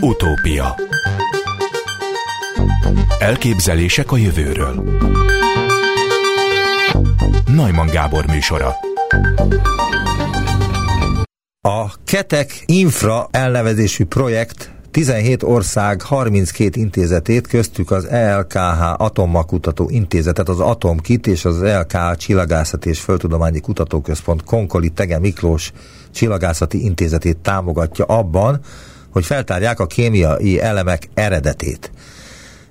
Utópia. Elképzelések a jövőről. Najman Gábor műsora. A Ketek Infra elnevezésű projekt 17 ország 32 intézetét, köztük az ELKH Atommakutató Intézetet, az Atomkit és az ELKH Csillagászat és Földtudományi Kutatóközpont Konkoli Tege Miklós Csillagászati Intézetét támogatja abban, hogy feltárják a kémiai elemek eredetét.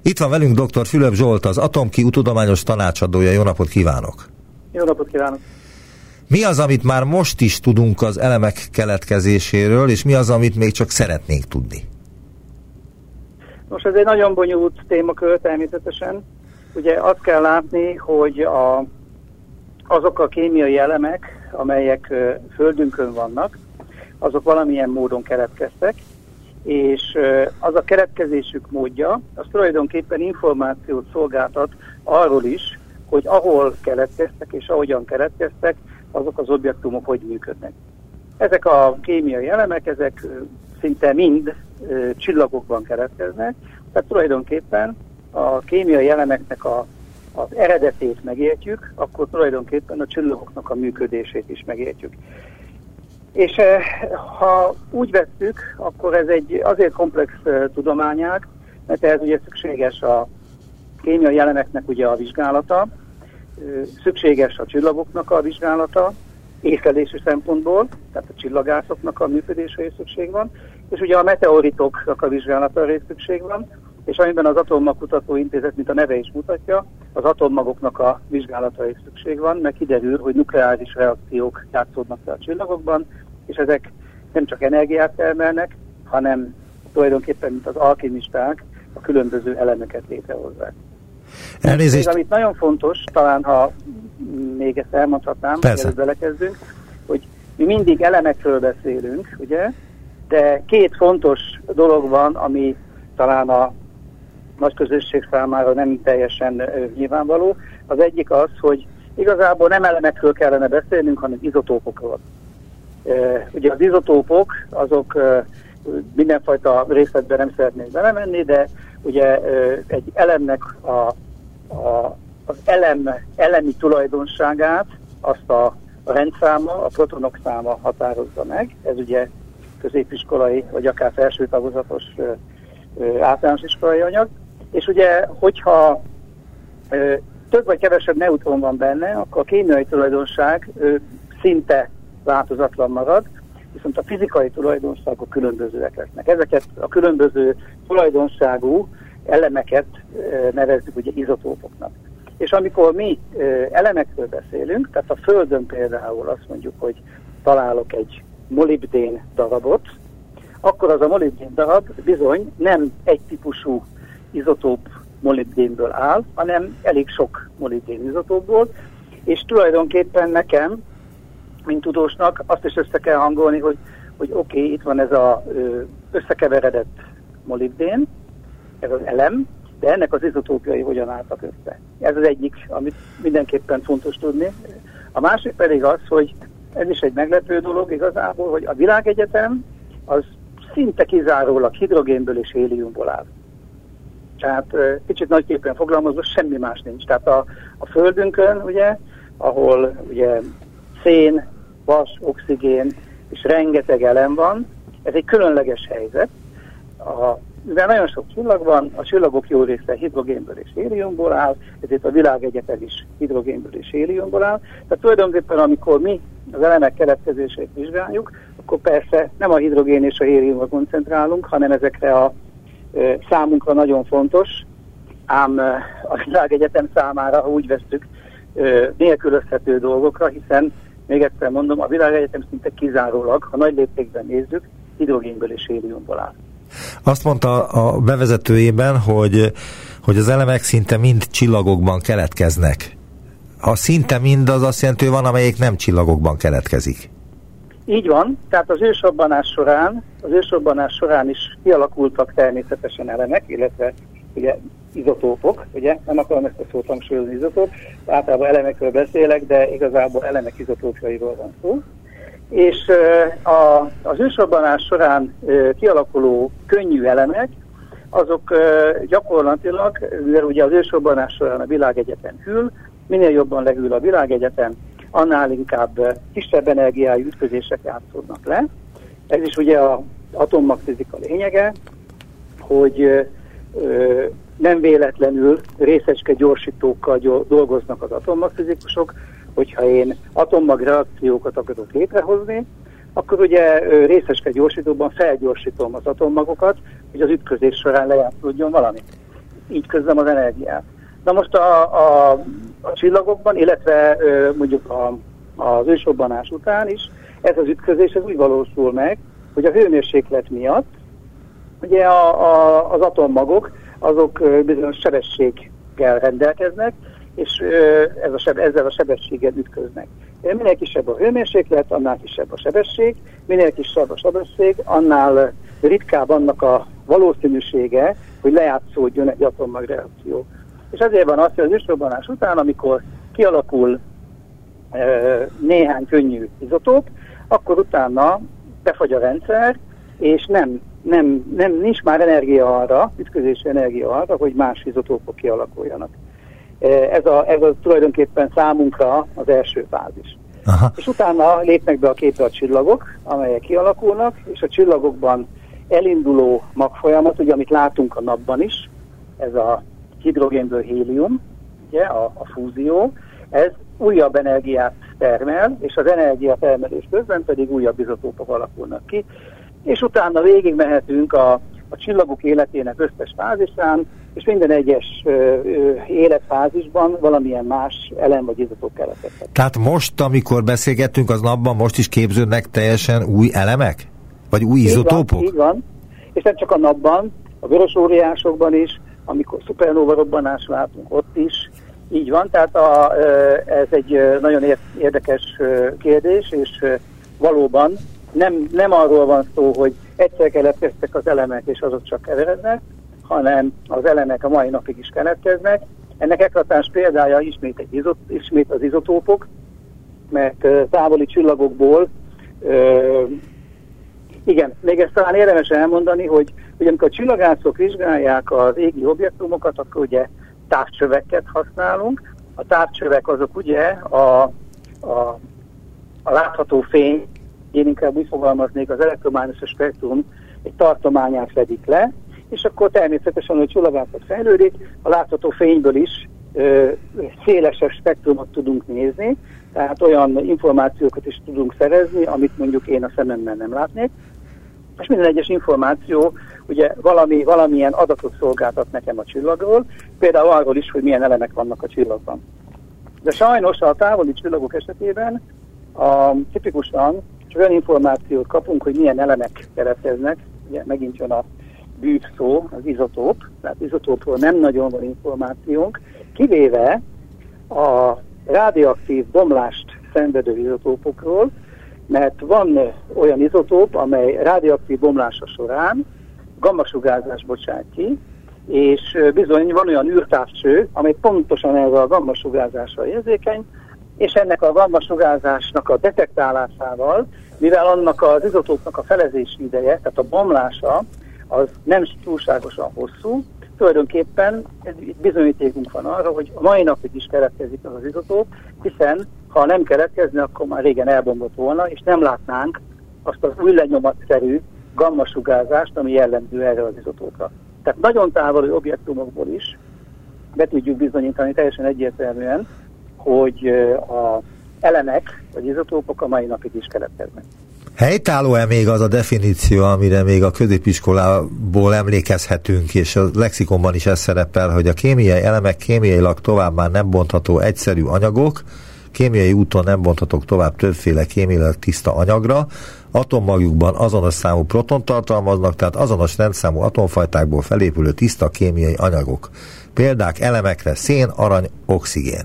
Itt van velünk dr. Fülöp Zsolt, az Atomki tudományos tanácsadója. Jó napot kívánok! Jó napot kívánok! Mi az, amit már most is tudunk az elemek keletkezéséről, és mi az, amit még csak szeretnénk tudni? Most ez egy nagyon bonyolult témakör természetesen. Ugye azt kell látni, hogy a, azok a kémiai elemek, amelyek Földünkön vannak, azok valamilyen módon keletkeztek, és az a keletkezésük módja, az tulajdonképpen információt szolgáltat arról is, hogy ahol keletkeztek és ahogyan keletkeztek, azok az objektumok hogy működnek. Ezek a kémiai elemek, ezek szinte mind csillagokban keletkeznek, tehát tulajdonképpen a kémiai elemeknek a, az eredetét megértjük, akkor tulajdonképpen a csillagoknak a működését is megértjük. És eh, ha úgy vesszük, akkor ez egy azért komplex eh, tudományág, mert ez ugye szükséges a kémiai elemeknek ugye a vizsgálata, eh, szükséges a csillagoknak a vizsgálata, észlelési szempontból, tehát a csillagászoknak a működésre is szükség van, és ugye a meteoritoknak a vizsgálatára is szükség van, és amiben az Atommagkutató Intézet, mint a neve is mutatja, az atommagoknak a vizsgálatára is szükség van, mert kiderül, hogy nukleáris reakciók játszódnak le a csillagokban, és ezek nem csak energiát termelnek, hanem tulajdonképpen, mint az alkimisták, a különböző elemeket létrehozzák. Elnézést. Még, amit nagyon fontos, talán ha még ezt elmondhatnám, Persze. belekezdünk, hogy mi mindig elemekről beszélünk, ugye, de két fontos dolog van, ami talán a nagy közösség számára nem teljesen nyilvánvaló. Az egyik az, hogy igazából nem elemekről kellene beszélnünk, hanem izotópokról. Ugye az izotópok, azok mindenfajta részletben nem szeretnék belemenni, de ugye egy elemnek a, a, az elem, elemi tulajdonságát azt a, rendszáma, a protonok száma határozza meg. Ez ugye középiskolai, vagy akár felső tagozatos általános iskolai anyag. És ugye, hogyha uh, több vagy kevesebb neutron van benne, akkor a kémiai tulajdonság uh, szinte változatlan marad, viszont a fizikai tulajdonságok különbözőek lesznek. Ezeket a különböző tulajdonságú elemeket nevezzük ugye izotópoknak. És amikor mi elemekről beszélünk, tehát a Földön például azt mondjuk, hogy találok egy molibdén darabot, akkor az a molibdén darab bizony nem egy típusú izotóp molibdénből áll, hanem elég sok molibdén izotópból, és tulajdonképpen nekem mint tudósnak azt is össze kell hangolni, hogy, hogy oké, okay, itt van ez a összekeveredett molibdén, ez az elem, de ennek az izotópiai hogyan álltak össze. Ez az egyik, amit mindenképpen fontos tudni. A másik pedig az, hogy ez is egy meglepő dolog igazából, hogy a világegyetem az szinte kizárólag hidrogénből és héliumból áll. Tehát kicsit nagyképpen fogalmazva semmi más nincs. Tehát a, a Földünkön, ugye, ahol ugye szén, vas, oxigén és rengeteg elem van. Ez egy különleges helyzet. A, mivel nagyon sok csillag van, a csillagok jó része hidrogénből és héliumból áll, ezért a világegyetem is hidrogénből és héliumból áll. Tehát tulajdonképpen, amikor mi az elemek keletkezését vizsgáljuk, akkor persze nem a hidrogén és a héliumra koncentrálunk, hanem ezekre a számunkra nagyon fontos, ám a világegyetem számára, ha úgy vesztük, nélkülözhető dolgokra, hiszen még egyszer mondom, a világegyetem szinte kizárólag, ha nagy léptékben nézzük, hidrogénből és héliumból áll. Azt mondta a bevezetőjében, hogy, hogy az elemek szinte mind csillagokban keletkeznek. Ha szinte mind, az azt jelenti, hogy van, amelyik nem csillagokban keletkezik. Így van, tehát az ősrobbanás során, az ősrobbanás során is kialakultak természetesen elemek, illetve ugye izotópok, ugye, nem akarom ezt a szót hangsúlyozni izotóp, általában elemekről beszélek, de igazából elemek izotópjairól van szó. és a, az ősrobbanás során kialakuló könnyű elemek, azok gyakorlatilag, mivel ugye az ősrobbanás során a világegyetem hűl, minél jobban lehűl a világegyetem, annál inkább kisebb energiájú ütközések játszódnak le. Ez is ugye az atommagfizika lényege, hogy nem véletlenül részecske gyorsítókkal dolgoznak az atommagfizikusok, hogyha én atommag reakciókat akarok létrehozni, akkor ugye részecske gyorsítóban felgyorsítom az atommagokat, hogy az ütközés során lejátszódjon valami. Így közlem az energiát. Na most a, a, a csillagokban, illetve mondjuk a, az ősrobbanás után is ez az ütközés ez úgy valósul meg, hogy a hőmérséklet miatt ugye a, a, az atommagok azok bizonyos sebességgel rendelkeznek, és ez a seb, ezzel a sebességgel ütköznek. Minél kisebb a hőmérséklet, annál kisebb a sebesség, minél kisebb a sebesség, annál ritkább annak a valószínűsége, hogy lejátszódjon egy atommagreakció. És ezért van az, hogy az ősrobbanás után, amikor kialakul e, néhány könnyű izotóp, akkor utána befagy a rendszer, és nem, nem, nem, nincs már energia arra, ütközési energia arra, hogy más izotópok kialakuljanak. Ez a, ez a tulajdonképpen számunkra az első fázis. Aha. És utána lépnek be a képre a csillagok, amelyek kialakulnak, és a csillagokban elinduló magfolyamat, ugye amit látunk a napban is, ez a hidrogénből hélium, ugye, a, a fúzió, ez újabb energiát termel, és az energiatermelés közben pedig újabb izotópok alakulnak ki, és utána végig mehetünk a, a csillagok életének összes fázisán, és minden egyes ö, ö, életfázisban valamilyen más elem vagy izotóp keletkezhet. Tehát most, amikor beszélgettünk az napban, most is képződnek teljesen új elemek? Vagy új izotópok? Így van, így van. És nem csak a napban, a vörös óriásokban is, amikor szupernóva robbanás látunk, ott is így van, tehát a, ez egy nagyon érdekes kérdés, és valóban nem, nem arról van szó, hogy egyszer keletkeztek az elemek, és azok csak keverednek, hanem az elemek a mai napig is keletkeznek. Ennek eklatás példája ismét, egy izot, ismét az izotópok, mert távoli csillagokból igen, még ezt talán érdemes elmondani, hogy, hogy amikor a csillagászok vizsgálják az égi objektumokat, akkor ugye távcsöveket használunk. A távcsövek azok ugye a, a, a látható fény, én inkább úgy fogalmaznék, az elektromágneses spektrum egy tartományát fedik le, és akkor természetesen, hogy csillagászat fejlődik, a látható fényből is ö, szélesebb spektrumot tudunk nézni, tehát olyan információkat is tudunk szerezni, amit mondjuk én a szememmel nem látnék, és minden egyes információ ugye valami, valamilyen adatot szolgáltat nekem a csillagról, például arról is, hogy milyen elemek vannak a csillagban. De sajnos a távoli csillagok esetében a, tipikusan csak olyan információt kapunk, hogy milyen elemek keletkeznek, ugye megint jön a bűv szó, az izotóp, tehát izotópról nem nagyon van információnk, kivéve a radioaktív bomlást szenvedő izotópokról, mert van olyan izotóp, amely radioaktív bomlása során gammasugárzást bocsát ki, és bizony van olyan űrtávcső, amely pontosan erre a gammasugárzásra érzékeny, és ennek a gammasugárzásnak a detektálásával, mivel annak az izotópnak a felezési ideje, tehát a bomlása, az nem túlságosan hosszú, tulajdonképpen bizonyítékunk van arra, hogy a mai napig is keletkezik az az izotóp, hiszen ha nem keletkezne, akkor már régen elbombott volna, és nem látnánk azt az új lenyomatszerű gammasugárzást, ami jellemző erre az izotópra. Tehát nagyon távoli objektumokból is be tudjuk bizonyítani teljesen egyértelműen, hogy a elemek vagy izotópok a mai napig is keletkeznek. Helytálló-e még az a definíció, amire még a középiskolából emlékezhetünk, és a lexikonban is ez szerepel, hogy a kémiai elemek kémiailag tovább már nem bontható egyszerű anyagok, kémiai úton nem bonthatók tovább többféle kémiailag tiszta anyagra, atommagjukban azonos számú proton tartalmaznak, tehát azonos rendszámú atomfajtákból felépülő tiszta kémiai anyagok. Példák elemekre szén, arany, oxigén.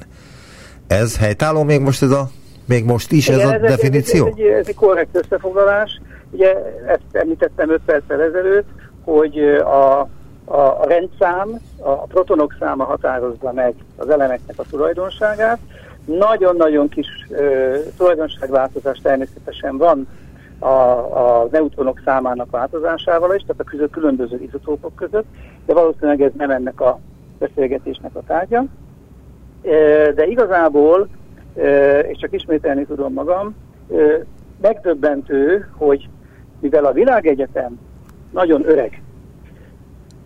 Ez helytálló még most ez a még most is Igen, ez a ez definíció? Ez, egy, ez egy korrekt összefoglalás. Ugye ezt említettem 5 perccel ezelőtt, hogy a, a, a rendszám, a protonok száma határozza meg az elemeknek a tulajdonságát, Nagyon-nagyon kis ö, tulajdonságváltozás természetesen van a, a neutronok számának változásával is, tehát a között különböző izotópok között, de valószínűleg ez nem ennek a beszélgetésnek a tárgya. De igazából, és csak ismételni tudom magam, megdöbbentő, hogy mivel a világegyetem nagyon öreg,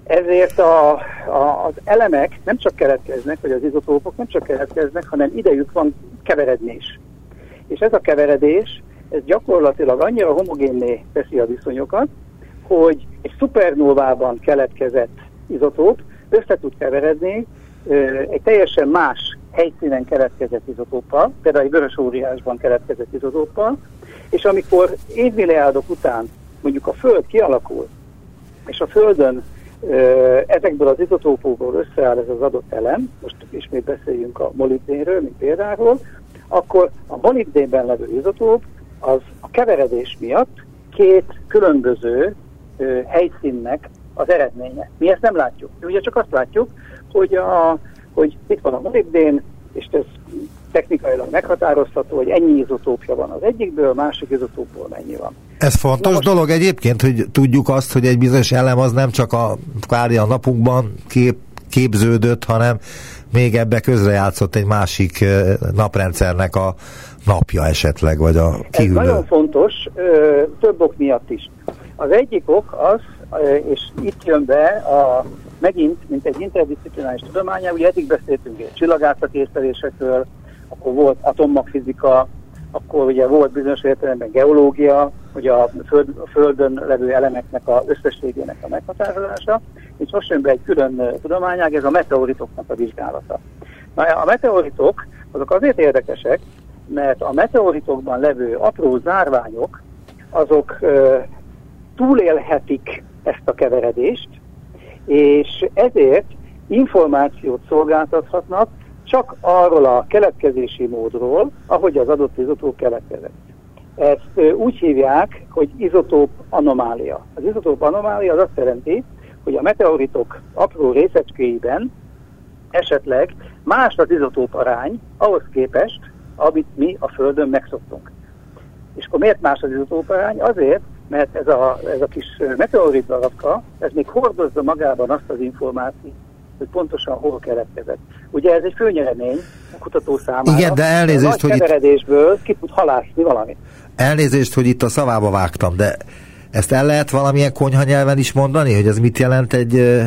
ezért a, a, az elemek nem csak keletkeznek, vagy az izotópok nem csak keletkeznek, hanem idejük van keveredni is. És ez a keveredés, ez gyakorlatilag annyira homogénné teszi a viszonyokat, hogy egy szupernóvában keletkezett izotóp össze tud keveredni egy teljesen más helyszínen keletkezett izotóppal, például egy vörös óriásban keletkezett izotóppal, és amikor évmilliárdok után mondjuk a Föld kialakul, és a Földön ezekből az izotópokból összeáll ez az adott elem, most ismét beszéljünk a molibdénről, mint például, akkor a molibdénben levő izotóp az a keveredés miatt két különböző ö, helyszínnek az eredménye. Mi ezt nem látjuk. Mi ugye csak azt látjuk, hogy, a, hogy itt van a molibdén, és ez technikailag meghatározható, hogy ennyi izotópja van az egyikből, másik izotópból mennyi van. Ez fontos most... dolog egyébként, hogy tudjuk azt, hogy egy bizonyos elem az nem csak a kvári a napunkban kép, képződött, hanem még ebbe közrejátszott egy másik naprendszernek a napja esetleg, vagy a kívül. Ez nagyon fontos, több ok miatt is. Az egyik ok az, és itt jön be a, megint, mint egy interdisziplinális tudománya, ugye eddig beszéltünk egy csillagászati észlelésekről, akkor volt atommagfizika, akkor ugye volt bizonyos értelemben geológia, ugye a, föld, a Földön levő elemeknek a összességének a meghatározása, és most jön be egy külön tudományág, ez a meteoritoknak a vizsgálata. Na, a meteoritok azok azért érdekesek, mert a meteoritokban levő apró zárványok, azok ö, túlélhetik ezt a keveredést, és ezért információt szolgáltathatnak csak arról a keletkezési módról, ahogy az adott izotóp keletkezett. Ezt úgy hívják, hogy izotóp anomália. Az izotóp anomália az azt jelenti, hogy a meteoritok apró részecskéiben esetleg más az izotóp arány ahhoz képest, amit mi a Földön megszoktunk. És akkor miért más az izotóp arány? Azért, mert ez a, ez a kis meteorit darabka, ez még hordozza magában azt az információt, hogy pontosan hol keletkezett. Ugye ez egy főnyeremény a kutató számára. Igen, de elnézést, hogy itt... ki tud halászni valamit. Elnézést, hogy itt a szavába vágtam, de ezt el lehet valamilyen konyha nyelven is mondani, hogy ez mit jelent egy uh,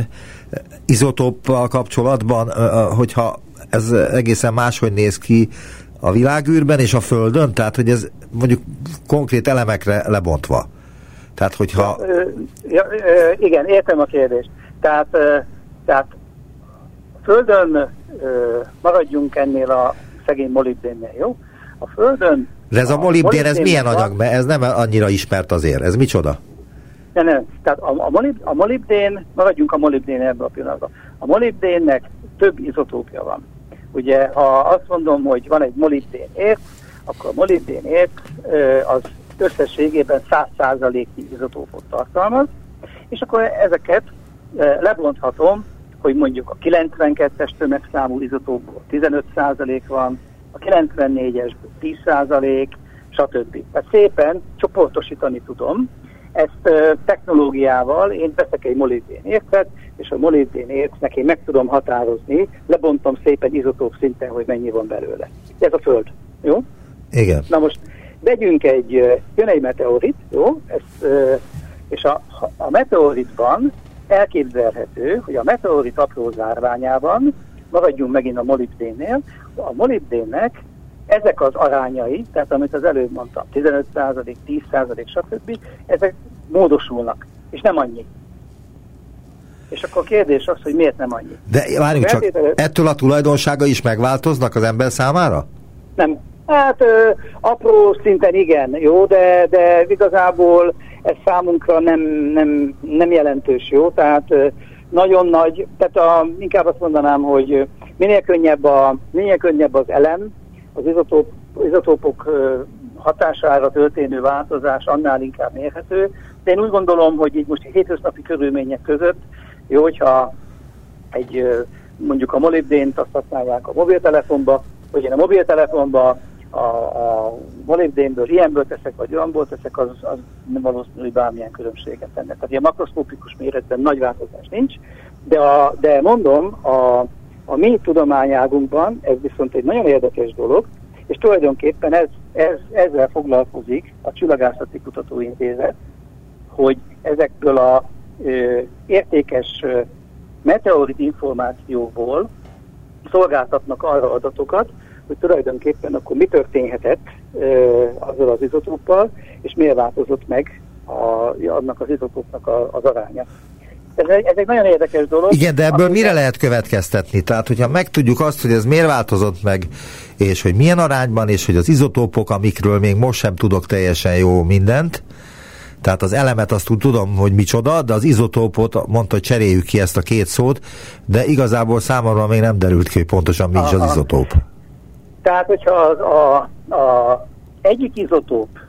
izotóppal kapcsolatban, uh, hogyha ez egészen máshogy néz ki a világűrben és a Földön, tehát hogy ez mondjuk konkrét elemekre lebontva. Tehát, hogyha... Ja, ja, igen, értem a kérdést. Tehát, tehát Földön maradjunk ennél a szegény molibdénnél, jó? A Földön... De ez a, a molibdén, ez milyen anyag? Mert ez nem annyira ismert azért. Ez micsoda? Nem, nem. Tehát a, a, molib, a molibdén, maradjunk a molibdén ebben a pillanatban. A molibdénnek több izotópja van. Ugye, ha azt mondom, hogy van egy molibdén ért, akkor a molibdén ért az összességében 100%-nyi izotópot tartalmaz, és akkor ezeket lebonthatom hogy mondjuk a 92-es tömegszámú izotópból 15% van, a 94-es 10%, stb. Tehát szépen csoportosítani tudom. Ezt technológiával én veszek egy molibdén értet, és a molibdén értnek én meg tudom határozni, lebontom szépen izotóp szinten, hogy mennyi van belőle. Ez a Föld. Jó? Igen. Na most vegyünk egy, jön egy meteorit, jó? Ez, és a, a meteoritban elképzelhető, hogy a meteorit apró zárványában, maradjunk megint a molibdénnél, a molibdénnek ezek az arányai, tehát amit az előbb mondtam, 15%, 10%, stb., ezek módosulnak, és nem annyi. És akkor a kérdés az, hogy miért nem annyi. De várjunk csak, ettől a tulajdonsága is megváltoznak az ember számára? Nem. Hát ö, apró szinten igen, jó, de, de igazából ez számunkra nem, nem, nem jelentős jó, tehát nagyon nagy, tehát a, inkább azt mondanám, hogy minél könnyebb, a, minél könnyebb az elem, az izotóp, izotópok hatására történő változás annál inkább mérhető, de én úgy gondolom, hogy így most hétköznapi körülmények között jó, hogyha egy mondjuk a molibdént azt használják a mobiltelefonba, hogy én a mobiltelefonban a, a molibdénből ilyenből teszek, vagy olyanból teszek, az, az nem valószínű, hogy bármilyen különbséget tenne. Tehát ilyen makroszkópikus méretben nagy változás nincs, de, a, de mondom, a, a mi tudományágunkban ez viszont egy nagyon érdekes dolog, és tulajdonképpen ez, ez, ezzel foglalkozik a Csillagászati Kutatóintézet, hogy ezekből a ö, értékes ö, meteorit információból szolgáltatnak arra adatokat, hogy tulajdonképpen akkor mi történhetett azzal az izotóppal, és miért változott meg a, annak az izotópnak a, az aránya. Ez egy, ez egy nagyon érdekes dolog. Igen, de ebből mire lehet következtetni? Tehát, hogyha megtudjuk azt, hogy ez miért változott meg, és hogy milyen arányban, és hogy az izotópok, amikről még most sem tudok teljesen jó mindent, tehát az elemet azt tudom, hogy micsoda, de az izotópot mondta, hogy cseréljük ki ezt a két szót, de igazából számomra még nem derült ki, hogy pontosan mi is az izotóp. Tehát, hogyha az, a, a egyik izotóp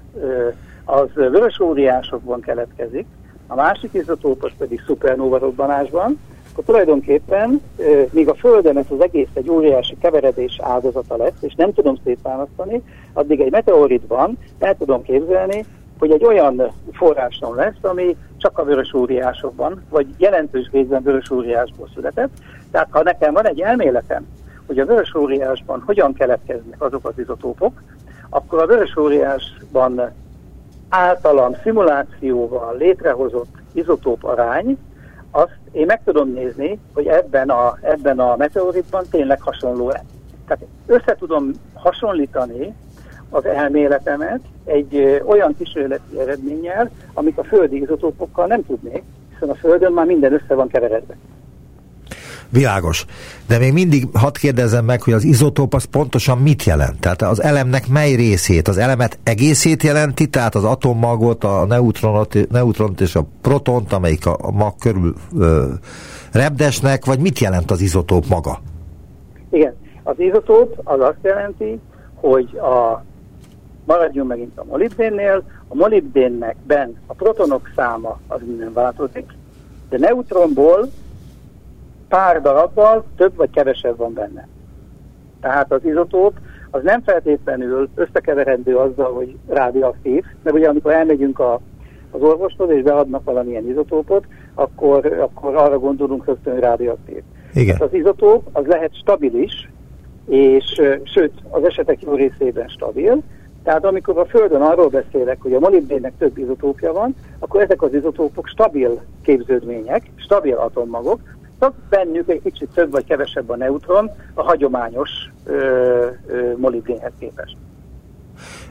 az vörös óriásokban keletkezik, a másik izotóp az pedig szupernóva robbanásban, akkor tulajdonképpen, míg a Földön ez az egész egy óriási keveredés áldozata lesz, és nem tudom szétválasztani, addig egy meteoritban el tudom képzelni, hogy egy olyan forráson lesz, ami csak a vörös óriásokban, vagy jelentős részben vörös óriásból született. Tehát ha nekem van egy elméletem, hogy a vörös óriásban hogyan keletkeznek azok az izotópok, akkor a vörös óriásban általam szimulációval létrehozott izotóp arány, azt én meg tudom nézni, hogy ebben a, ebben a meteoritban tényleg hasonló-e. Tehát össze tudom hasonlítani az elméletemet egy olyan kísérleti eredménnyel, amit a földi izotópokkal nem tudnék, hiszen a Földön már minden össze van keveredve. Világos. De még mindig hadd kérdezzem meg, hogy az izotóp az pontosan mit jelent? Tehát az elemnek mely részét? Az elemet egészét jelenti, tehát az atommagot, a neutronot, neutront és a protont, amelyik a, mag körül ö, repdesnek, vagy mit jelent az izotóp maga? Igen, az izotóp az azt jelenti, hogy a maradjunk megint a molibdénnél, a molibdénnek ben a protonok száma az minden változik, de neutronból pár darabbal több vagy kevesebb van benne. Tehát az izotóp az nem feltétlenül összekeverendő azzal, hogy rádióaktív, mert ugye amikor elmegyünk a, az orvoshoz és beadnak valamilyen izotópot, akkor, akkor arra gondolunk rögtön, hogy rádióaktív. Igen. Az izotóp az lehet stabilis, és sőt, az esetek jó részében stabil, tehát amikor a Földön arról beszélek, hogy a molibdénnek több izotópja van, akkor ezek az izotópok stabil képződmények, stabil atommagok, csak bennük egy kicsit több vagy kevesebb a neutron a hagyományos ö, ö, molibdénhez képest.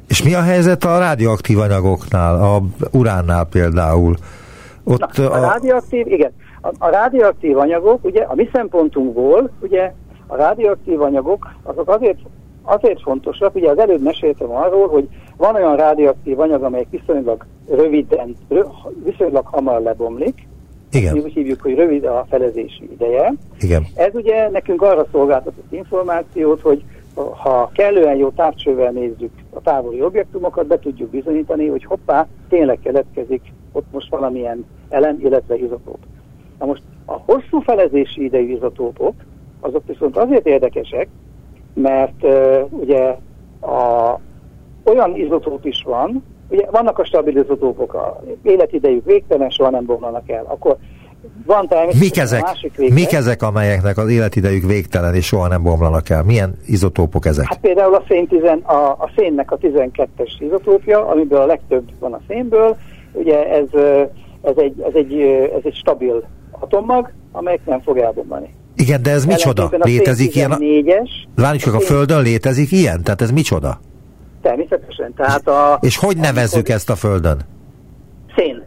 És mi a helyzet a rádióaktív anyagoknál, a uránnál például? Ott Na, a, a rádióaktív, igen. A, a rádióaktív anyagok, ugye a mi szempontunkból, ugye a rádióaktív anyagok azok azért, azért fontosak, ugye az előbb meséltem arról, hogy van olyan rádióaktív anyag, amely viszonylag röviden, rö, viszonylag hamar lebomlik, Igen. mi úgy hívjuk, hogy rövid a felezési ideje. Igen. Ez ugye nekünk arra szolgáltatott információt, hogy ha kellően jó távcsővel nézzük a távoli objektumokat, be tudjuk bizonyítani, hogy hoppá, tényleg keletkezik ott most valamilyen elem, illetve izotóp. Na most a hosszú felezési idejű izotópok, azok viszont azért érdekesek, mert uh, ugye a, olyan izotóp is van, ugye vannak a stabil izotópok, a életidejük végtelen, soha nem bomlanak el. Akkor van természetesen Mik ezek? a másik része. Mik ezek, amelyeknek az életidejük végtelen és soha nem bomlanak el? Milyen izotópok ezek? Hát például a, szén tizen, a, a szénnek a 12-es izotópja, amiből a legtöbb van a szénből, ugye ez, ez, egy, ez, egy, ez egy stabil atommag, amelyik nem fog elbomlani. Igen, de ez micsoda? Ellentétben a Létezik ilyen? A... 14-es, Várjuk csak, a Földön létezik ilyen? Tehát ez micsoda? Természetesen. Tehát a, És hogy nevezzük amikor- ezt a Földön? Szén.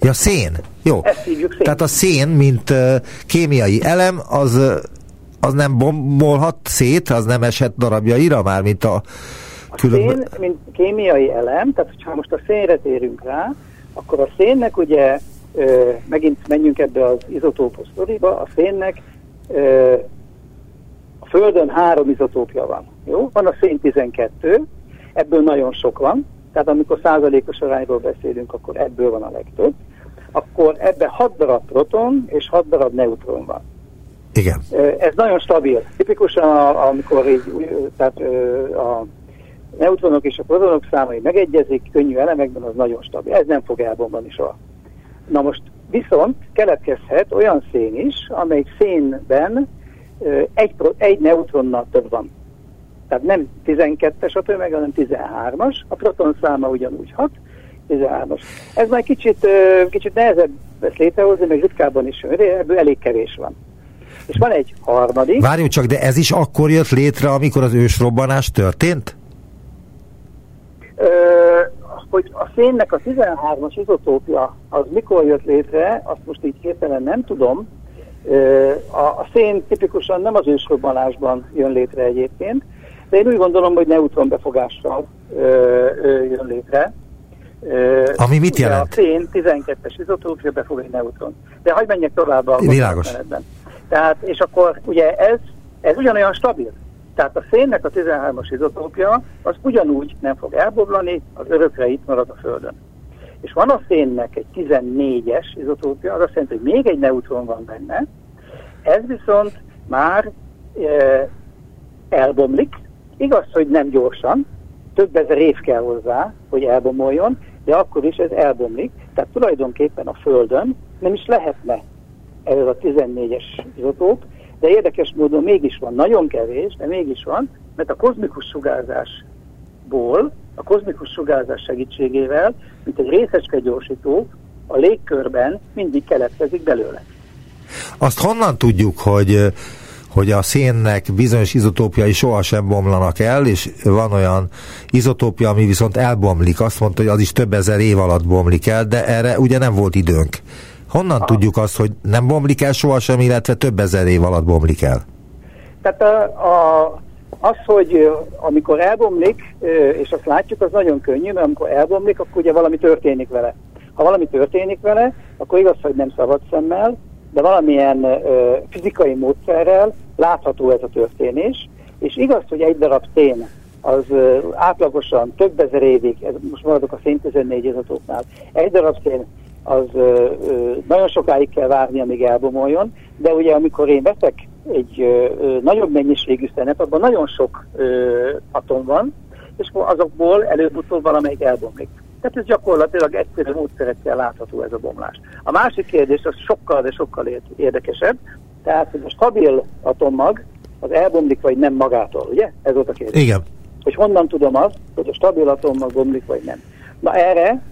Ja, szén. Jó. Ezt hívjuk szén. Tehát a szén, mint uh, kémiai elem, az, az nem bombolhat szét, az nem esett darabjaira már, mint a A különböző... szén, mint kémiai elem, tehát ha most a szénre térünk rá, akkor a szénnek ugye, ö, megint menjünk ebbe az izotópos sztoriba, a szénnek ö, a Földön három izotópja van. Jó? Van a szén 12, ebből nagyon sok van, tehát amikor százalékos arányról beszélünk, akkor ebből van a legtöbb. Akkor ebbe 6 darab proton és 6 darab neutron van. Igen. Ez nagyon stabil. Tipikusan, amikor így, tehát a neutronok és a protonok számai megegyezik, könnyű elemekben, az nagyon stabil. Ez nem fog elbomlani soha. Na most viszont keletkezhet olyan szén is, amelyik szénben egy, egy neutronnal több van. Tehát nem 12-es a tömeg, hanem 13-as. A proton száma ugyanúgy 6, 13-as. Ez már kicsit, kicsit nehezebb ezt létrehozni, meg ritkábban is, ebből elég kevés van. És van egy harmadik. Várjunk csak, de ez is akkor jött létre, amikor az ősrobbanás történt? Ö, hogy a szénnek a 13-as izotópja az mikor jött létre, azt most így hirtelen nem tudom. A, szén tipikusan nem az ősrobbanásban jön létre egyébként, de én úgy gondolom, hogy neutronbefogással ö, ö, jön létre. Ami mit jelent? A szén 12-es izotópja befog egy neutron. De hagyd menjek tovább a Világos. Tehát, és akkor ugye ez, ez ugyanolyan stabil. Tehát a szénnek a 13-as izotópja az ugyanúgy nem fog elboblani, az örökre itt marad a Földön. És van a szénnek egy 14-es izotópja, az azt jelenti, hogy még egy neutron van benne, ez viszont már e, elbomlik, igaz, hogy nem gyorsan, több ezer év kell hozzá, hogy elbomoljon, de akkor is ez elbomlik, tehát tulajdonképpen a Földön nem is lehetne ez a 14-es izotóp, de érdekes módon mégis van, nagyon kevés, de mégis van, mert a kozmikus sugárzásból, a kozmikus sugárzás segítségével, mint egy részecske gyorsító, a légkörben mindig keletkezik belőle. Azt honnan tudjuk, hogy hogy a szénnek bizonyos izotópiai sohasem bomlanak el, és van olyan izotópia, ami viszont elbomlik. Azt mondta, hogy az is több ezer év alatt bomlik el, de erre ugye nem volt időnk. Honnan Aha. tudjuk azt, hogy nem bomlik el sohasem, illetve több ezer év alatt bomlik el? Tehát a, a, az, hogy amikor elbomlik, és azt látjuk, az nagyon könnyű, mert amikor elbomlik, akkor ugye valami történik vele. Ha valami történik vele, akkor igaz, hogy nem szabad szemmel, de valamilyen fizikai módszerrel látható ez a történés, és igaz, hogy egy darab szén az átlagosan több ezer évig, most maradok a szén 14 izotóknál, egy darab szén az nagyon sokáig kell várni, amíg elbomoljon, de ugye amikor én veszek egy ö, ö, nagyobb mennyiségű szenet, abban nagyon sok ö, atom van, és azokból előbb-utóbb valamelyik elbomlik. Tehát ez gyakorlatilag egyszerű módszerekkel látható ez a bomlás. A másik kérdés az sokkal, de sokkal érdekesebb, tehát hogy a stabil atommag az elbomlik, vagy nem magától, ugye? Ez volt a kérdés. Igen. Hogy honnan tudom azt, hogy a stabil atommag bomlik, vagy nem. Na erre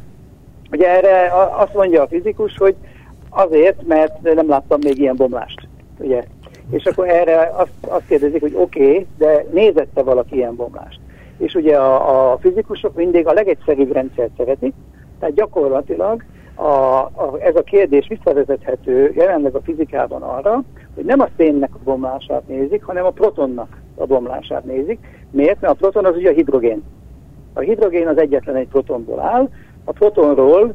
Ugye erre azt mondja a fizikus, hogy azért, mert nem láttam még ilyen bomlást. Ugye? És akkor erre azt, azt kérdezik, hogy oké, okay, de nézette valaki ilyen bomlást. És ugye a, a fizikusok mindig a legegyszerűbb rendszert szeretik, tehát gyakorlatilag a, a, ez a kérdés visszavezethető jelenleg a fizikában arra, hogy nem a szénnek a bomlását nézik, hanem a protonnak a bomlását nézik. Miért? Mert a proton az ugye a hidrogén. A hidrogén az egyetlen egy protonból áll, a protonról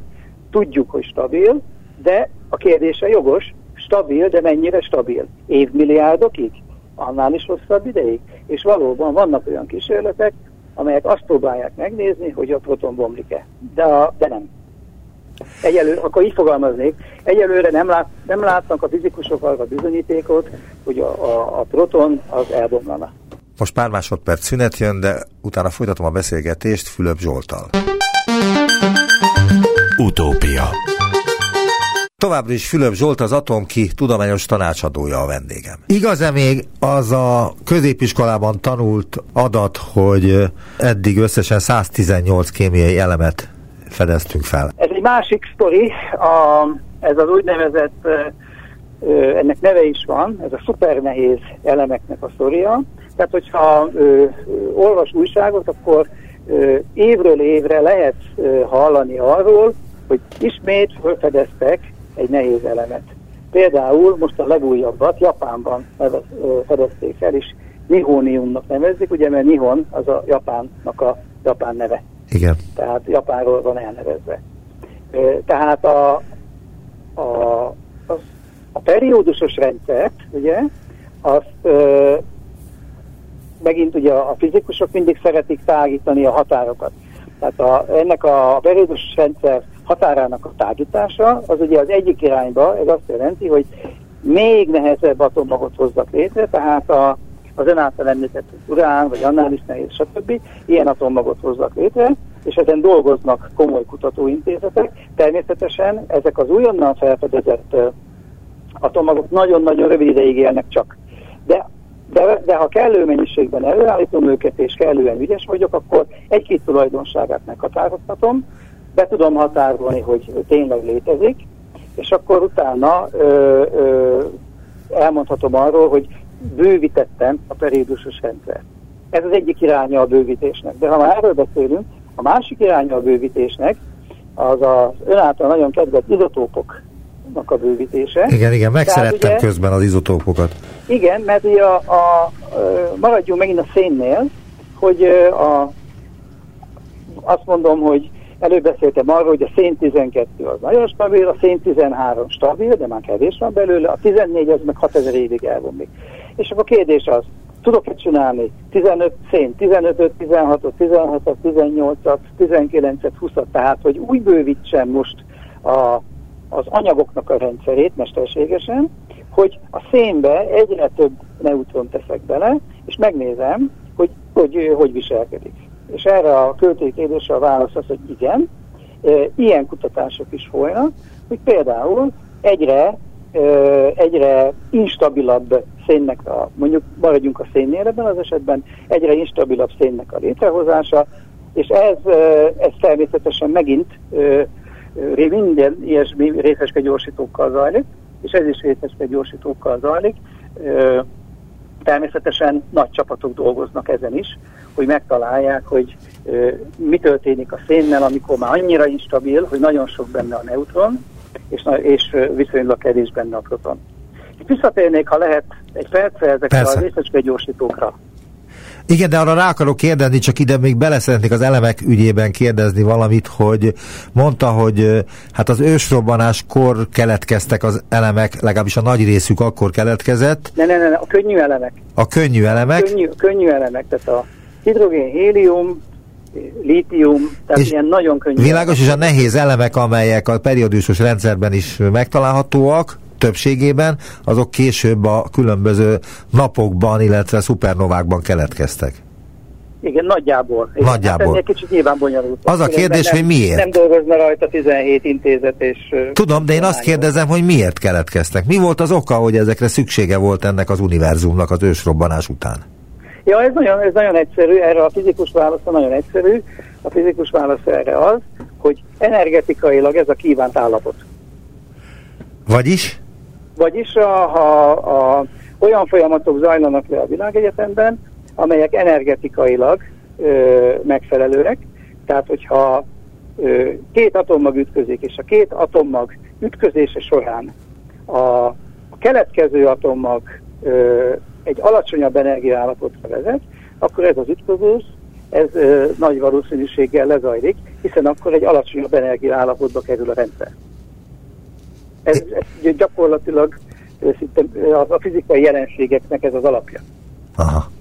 tudjuk, hogy stabil, de a kérdése jogos, stabil, de mennyire stabil? Évmilliárdokig? Annál is hosszabb ideig? És valóban vannak olyan kísérletek, amelyek azt próbálják megnézni, hogy a proton bomlik-e. De, a, de nem. Egyelőre, akkor így fogalmaznék, egyelőre nem, lát, nem látnak a fizikusok arra bizonyítékot, hogy a, a, a proton az elbomlana. Most pár másodperc szünet jön, de utána folytatom a beszélgetést Fülöp Zsoltal. Utópia Továbbra is Fülöp Zsolt az Atomki tudományos tanácsadója a vendégem. Igaz-e még az a középiskolában tanult adat, hogy eddig összesen 118 kémiai elemet fedeztünk fel? Ez egy másik sztori, a, ez az úgynevezett, ennek neve is van, ez a szuper nehéz elemeknek a sztoria. Tehát, hogyha ö, olvas újságot, akkor ö, évről évre lehet ö, hallani arról, hogy ismét felfedeztek egy nehéz elemet. Például most a legújabbat Japánban nevez, fedezték fel, és nihóniumnak nevezik, ugye, mert nihon az a Japánnak a japán neve. Igen. Tehát Japánról van elnevezve. Tehát a, a, a, a periódusos rendszert, ugye, azt ö, megint ugye a fizikusok mindig szeretik tágítani a határokat. Tehát a, ennek a periódusos rendszer határának a tágítása, az ugye az egyik irányba, ez azt jelenti, hogy még nehezebb atommagot hozzak létre, tehát a, az ön által említett urán, vagy annál is nehéz, stb. ilyen atommagot hozzak létre, és ezen dolgoznak komoly kutatóintézetek. Természetesen ezek az újonnan felfedezett atommagok nagyon-nagyon rövid ideig élnek csak. De, de, de ha kellő mennyiségben előállítom őket, és kellően ügyes vagyok, akkor egy-két tulajdonságát meghatározhatom, be tudom határolni, hogy tényleg létezik, és akkor utána ö, ö, elmondhatom arról, hogy bővítettem a periódusos rendszert. Ez az egyik iránya a bővítésnek. De ha már erről beszélünk, a másik iránya a bővítésnek az az ön által nagyon kedvelt izotópoknak a bővítése. Igen, igen, megszerettem ugye, közben az izotópokat. Igen, mert ugye a, a, a, maradjunk megint a szénnél, hogy a, azt mondom, hogy előbb beszéltem arról, hogy a szén 12 az nagyon stabil, a szén 13 stabil, de már kevés van belőle, a 14 az meg 6000 évig elvomlik. És akkor a kérdés az, tudok-e csinálni 15 szén, 15 16 16 18 19 20 tehát hogy úgy bővítsem most a, az anyagoknak a rendszerét mesterségesen, hogy a szénbe egyre több neutron teszek bele, és megnézem, hogy hogy, hogy viselkedik. És erre a költői a válasz az, hogy igen, ilyen kutatások is folynak, hogy például egyre, egyre instabilabb szénnek a, mondjuk maradjunk a szénnél ebben az esetben, egyre instabilabb szénnek a létrehozása, és ez, ez természetesen megint minden ilyesmi részeske gyorsítókkal zajlik, és ez is részeske gyorsítókkal zajlik. Természetesen nagy csapatok dolgoznak ezen is, hogy megtalálják, hogy mi történik a szénnel, amikor már annyira instabil, hogy nagyon sok benne a neutron, és, és viszonylag kevés benne a proton. Visszatérnék, ha lehet, egy percre ezekre Persze. a részecske gyorsítókra. Igen, de arra rá akarok kérdezni, csak ide még bele szeretnék az elemek ügyében kérdezni valamit, hogy mondta, hogy hát az ősrobbanáskor keletkeztek az elemek, legalábbis a nagy részük akkor keletkezett. Ne, ne, ne, a könnyű elemek. A könnyű elemek? Könnyű, könnyű elemek, tehát a hidrogén, hélium, lítium, tehát és ilyen nagyon könnyű. Világos, és a nehéz elemek, amelyek a periódusos rendszerben is megtalálhatóak, többségében, azok később a különböző napokban, illetve szupernovákban keletkeztek. Igen, nagyjából. Igen, nagyjából. Hát kicsit nyilván bonyolult. Az a kérdés, nem, hogy miért? Nem dolgozna rajta 17 intézet és... Tudom, de én azt kérdezem, hogy miért keletkeztek. Mi volt az oka, hogy ezekre szüksége volt ennek az univerzumnak az ősrobbanás után? Ja, ez nagyon, ez nagyon egyszerű, erre a fizikus válasz nagyon egyszerű. A fizikus válasz erre az, hogy energetikailag ez a kívánt állapot. Vagyis? Vagyis a, ha a, olyan folyamatok zajlanak le a világegyetemben, amelyek energetikailag ö, megfelelőek, tehát hogyha ö, két atommag ütközik, és a két atommag ütközése során a, a keletkező atommag ö, egy alacsonyabb energiaállapotra vezet, akkor ez az ütközés, ez ö, nagy valószínűséggel lezajlik, hiszen akkor egy alacsonyabb energiaállapotba kerül a rendszer. Ez, ez gyakorlatilag a fizikai jelenségeknek ez az alapja. Aha.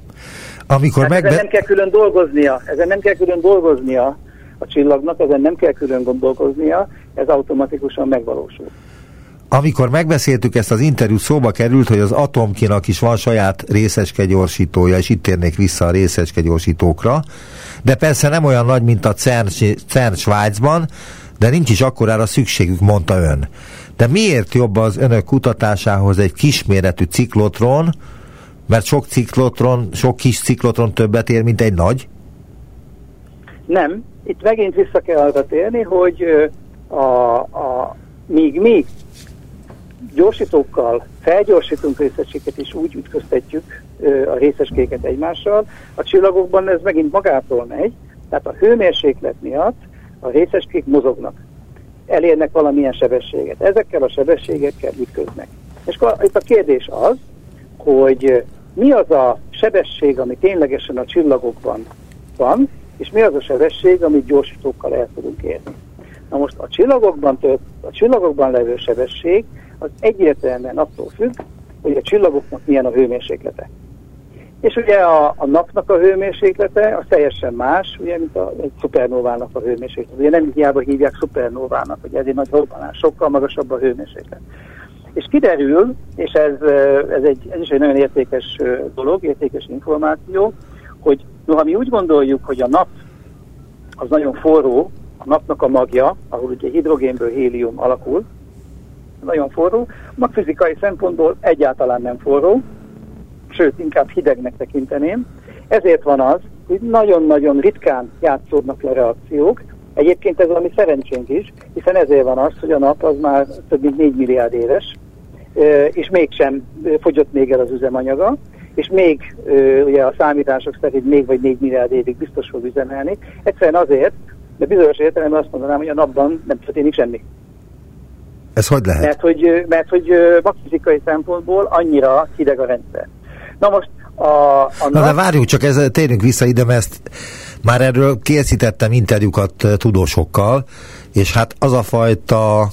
Amikor hát megbe... Ezen nem kell külön dolgoznia, ezen nem kell külön dolgoznia a csillagnak, ezen nem kell külön gondolkoznia, ez automatikusan megvalósul. Amikor megbeszéltük ezt az interjút, szóba került, hogy az atomkinak is van saját gyorsítója, és itt térnék vissza a gyorsítókra, de persze nem olyan nagy, mint a CERN, CERN Svájcban, de nincs is akkorára szükségük, mondta ön. De miért jobb az önök kutatásához egy kisméretű ciklotron, mert sok ciklotron, sok kis ciklotron többet ér, mint egy nagy? Nem. Itt megint vissza kell arra térni, hogy a, a, míg mi gyorsítókkal felgyorsítunk részecskéket és úgy ütköztetjük a részecskéket egymással, a csillagokban ez megint magától megy, tehát a hőmérséklet miatt a részecskék mozognak elérnek valamilyen sebességet. Ezekkel a sebességekkel ütköznek. És akkor itt a kérdés az, hogy mi az a sebesség, ami ténylegesen a csillagokban van, és mi az a sebesség, amit gyorsítókkal el tudunk érni. Na most a csillagokban, tört, a csillagokban levő sebesség az egyértelműen attól függ, hogy a csillagoknak milyen a hőmérséklete. És ugye a, a napnak a hőmérséklete az teljesen más, ugye, mint a, egy szupernóvának a hőmérséklete. Ugye nem hiába hívják szupernóvának, hogy ez egy nagy robbanás, sokkal magasabb a hőmérséklet. És kiderül, és ez, ez, egy, ez is egy nagyon értékes dolog, értékes információ, hogy noha mi úgy gondoljuk, hogy a nap az nagyon forró, a napnak a magja, ahol ugye hidrogénből hélium alakul, nagyon forró, magfizikai szempontból egyáltalán nem forró, sőt, inkább hidegnek tekinteném. Ezért van az, hogy nagyon-nagyon ritkán játszódnak le reakciók. Egyébként ez valami szerencsénk is, hiszen ezért van az, hogy a nap az már több mint 4 milliárd éves, és mégsem fogyott még el az üzemanyaga, és még ugye a számítások szerint még vagy 4 milliárd évig biztos fog üzemelni. Egyszerűen azért, de bizonyos értelemben azt mondanám, hogy a napban nem történik semmi. Ez hogy lehet? Mert hogy, mert hogy magfizikai szempontból annyira hideg a rendszer. Na most a, a Na de várjuk csak, ez, térjünk vissza ide, mert ezt már erről készítettem interjúkat tudósokkal, és hát az a fajta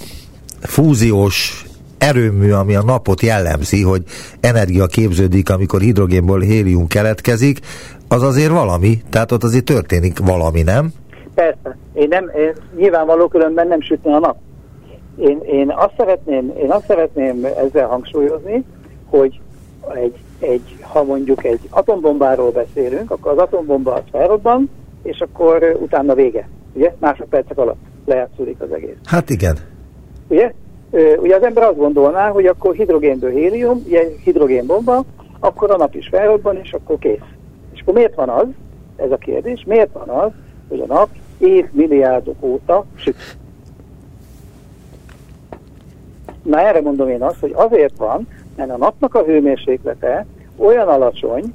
fúziós erőmű, ami a napot jellemzi, hogy energia képződik, amikor hidrogénból hélium keletkezik, az azért valami, tehát ott azért történik valami, nem? Persze. Én nem, én nyilvánvaló különben nem sütni a nap. Én, én, azt szeretném, én azt szeretném ezzel hangsúlyozni, hogy egy, egy, ha mondjuk egy atombombáról beszélünk, akkor az atombomba az felrobban, és akkor utána vége. Ugye? Másodpercek alatt lejátszódik az egész. Hát igen. Ugye? Ugye az ember azt gondolná, hogy akkor hidrogénből hélium, ugye hidrogénbomba, akkor a nap is felrobban, és akkor kész. És akkor miért van az, ez a kérdés, miért van az, hogy a nap évmilliárdok óta süt? Na erre mondom én azt, hogy azért van, mert a napnak a hőmérséklete olyan alacsony,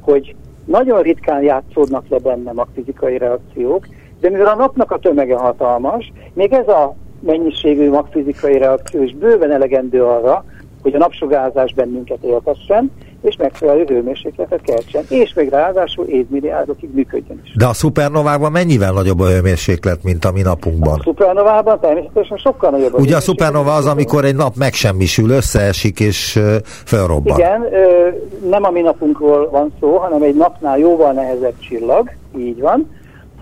hogy nagyon ritkán játszódnak le benne magfizikai reakciók, de mivel a napnak a tömege hatalmas, még ez a mennyiségű magfizikai reakció is bőven elegendő arra, hogy a napsugárzás bennünket éltessen, és megfelelő hőmérsékletet keltsen, és még ráadásul évmilliárdokig működjön is. De a szupernovákban mennyivel nagyobb a hőmérséklet, mint a mi napunkban? A szupernovában természetesen sokkal nagyobb. Ugye a szupernova az, amikor egy nap megsemmisül, összeesik és felrobban. Igen, nem a mi napunkról van szó, hanem egy napnál jóval nehezebb csillag, így van,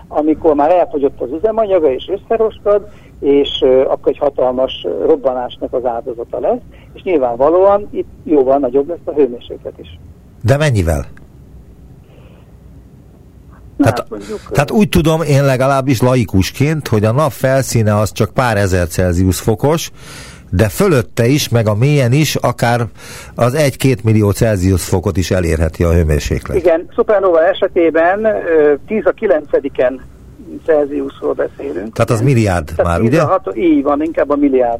amikor már elfogyott az üzemanyaga és összeroskad, és akkor egy hatalmas robbanásnak az áldozata lesz, és nyilvánvalóan itt jóval nagyobb lesz a hőmérséklet is. De mennyivel? Tehát, hát mondjuk, tehát úgy tudom én legalábbis laikusként, hogy a nap felszíne az csak pár ezer Celsius fokos, de fölötte is, meg a mélyen is, akár az 1-2 millió Celsius fokot is elérheti a hőmérséklet. Igen, supernova esetében 10 a 9-en Celsiusról beszélünk. Tehát az milliárd Tehát már, ugye? 16, így van, inkább a milliárd.